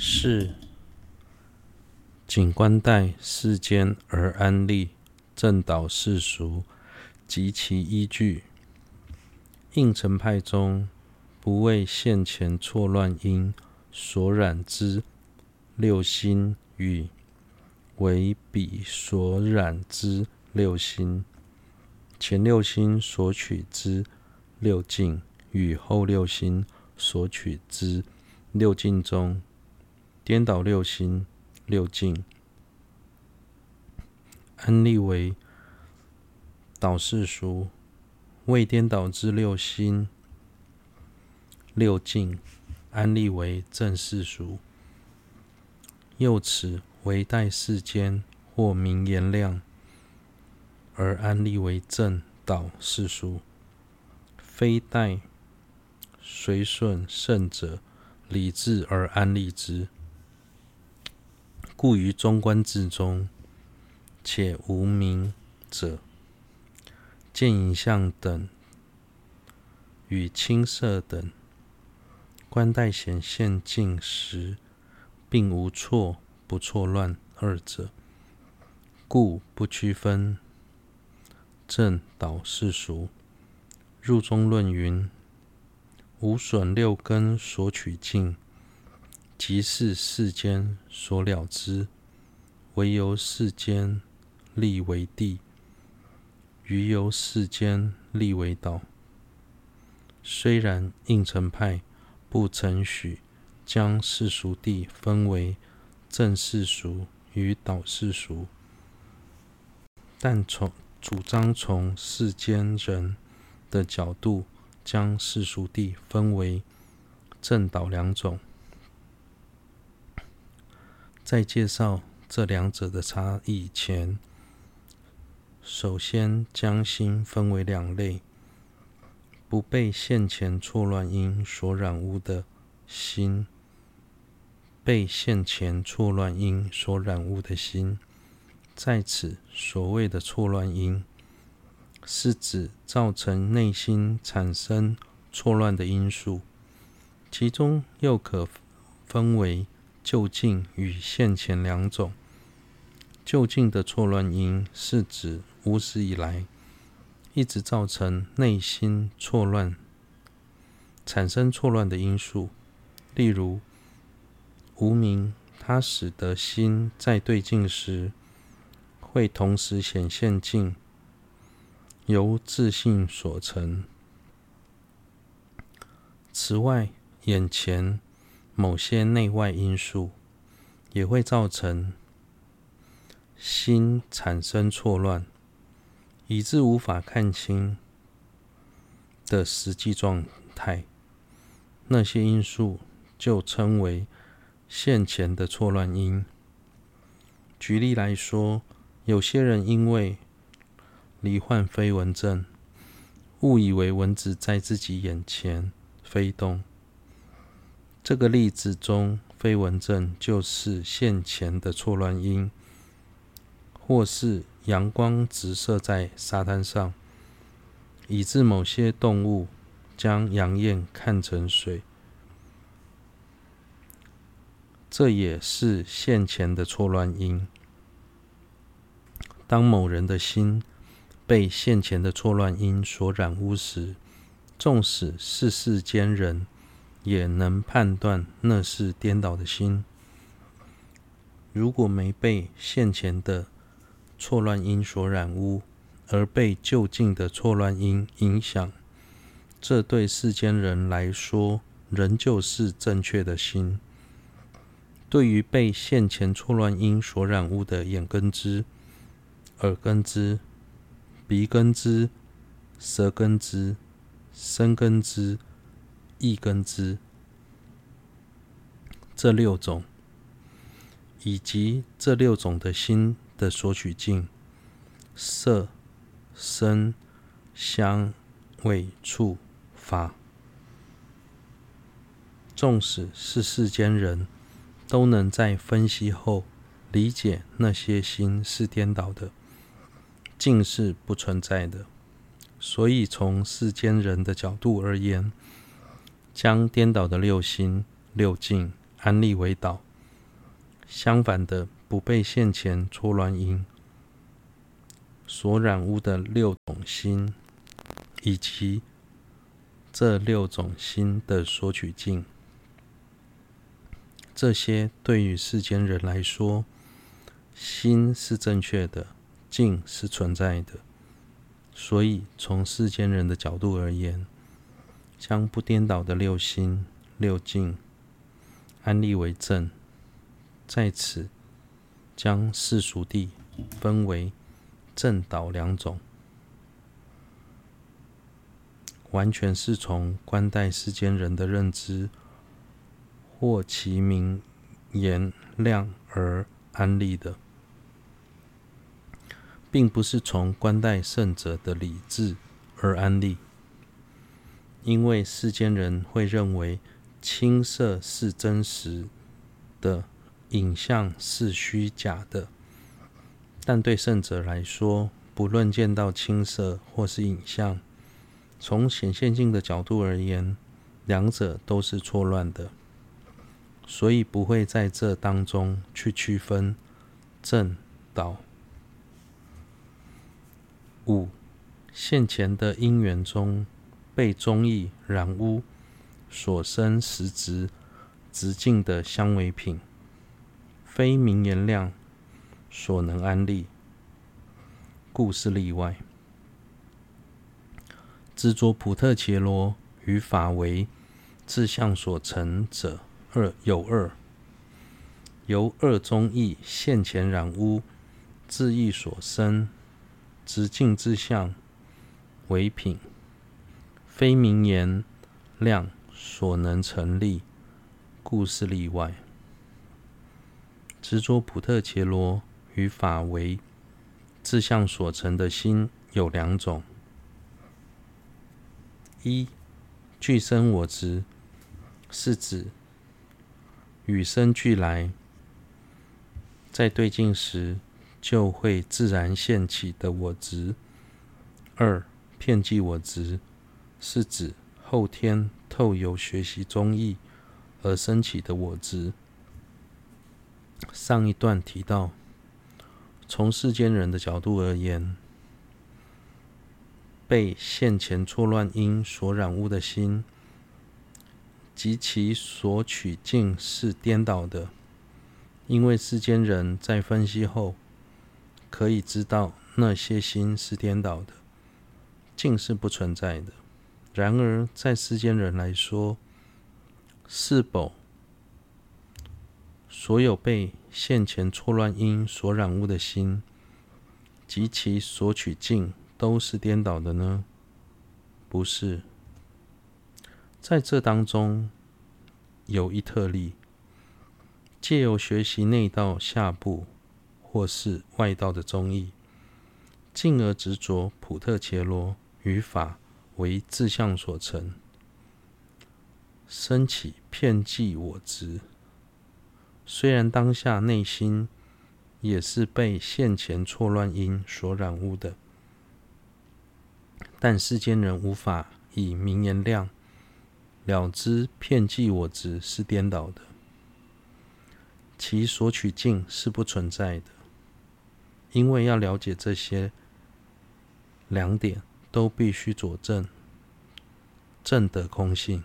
是景观待世间而安立，正导世俗及其依据。应成派中不为现前错乱因所染之六心与为彼所染之六心，前六心所取之六境与后六心所取之六境中。颠倒六心六境，安立为导世俗；未颠倒之六心六境，安立为正世俗。又此为待世间或名言量，而安立为正导世俗，非待随顺圣者理智而安立之。故于中观之中，且无明者，见影像等与青色等，观待显现境时，并无错不错乱二者，故不区分正导世俗。入中论云：无损六根所取境。即是世间所了知，唯由世间立为地，余由世间立为导。虽然应成派不承许将世俗地分为正世俗与导世俗，但从主张从世间人的角度，将世俗地分为正导两种。在介绍这两者的差异前，首先将心分为两类：不被现前错乱因所染污的心，被现前错乱因所染污的心。在此所谓的错乱因，是指造成内心产生错乱的因素，其中又可分为。究竟与现前两种。究竟的错乱因是指无始以来一直造成内心错乱、产生错乱的因素，例如无明，它使得心在对境时会同时显现境，由自信所成。此外，眼前。某些内外因素也会造成心产生错乱，以致无法看清的实际状态。那些因素就称为现前的错乱因。举例来说，有些人因为罹患飞蚊症，误以为蚊子在自己眼前飞动。这个例子中，飞蚊症就是现前的错乱因，或是阳光直射在沙滩上，以致某些动物将阳焰看成水，这也是现前的错乱因。当某人的心被现前的错乱因所染污时，纵使是世间人，也能判断那是颠倒的心。如果没被现前的错乱因所染污，而被就近的错乱因影响，这对世间人来说仍旧是正确的心。对于被现前错乱因所染污的眼根知、耳根知、鼻根知、舌根知、身根知。一根知这六种，以及这六种的心的索取境，色、声、香、味、触、法，纵使是世间人，都能在分析后理解那些心是颠倒的，境是不存在的。所以从世间人的角度而言，将颠倒的六心六境安立为导，相反的，不被现前错乱因。所染污的六种心，以及这六种心的索取境，这些对于世间人来说，心是正确的，境是存在的。所以，从世间人的角度而言，将不颠倒的六心六境安立为正。在此，将世俗地分为正倒两种，完全是从观待世间人的认知或其名言量而安立的，并不是从观待圣者的理智而安立。因为世间人会认为青色是真实的。影像是虚假的，但对圣者来说，不论见到青色或是影像，从显现境的角度而言，两者都是错乱的，所以不会在这当中去区分正倒。五，现前的因缘中被综艺染污所生实质直境的相违品。非名言量所能安立，故是例外。执着普特伽罗于法为自相所成者二有二，由二中意现前染污自意所生直境之相为品，非名言量所能成立，故是例外。执着普特伽罗与法为自相所成的心有两种：一俱生我执，是指与生俱来，在对境时就会自然现起的我执；二遍计我执，是指后天透由学习中义而升起的我执。上一段提到，从世间人的角度而言，被现前错乱因所染污的心及其所取境是颠倒的。因为世间人在分析后可以知道那些心是颠倒的，境是不存在的。然而，在世间人来说，是否所有被现前错乱因所染污的心及其所取境都是颠倒的呢？不是。在这当中有一特例，借由学习内道下部或是外道的宗义，进而执着普特伽罗于法为自相所成，升起片计我执。虽然当下内心也是被现前错乱因所染污的，但世间人无法以名言量了知片计我执是颠倒的，其索取境是不存在的。因为要了解这些两点，都必须佐证正的空性。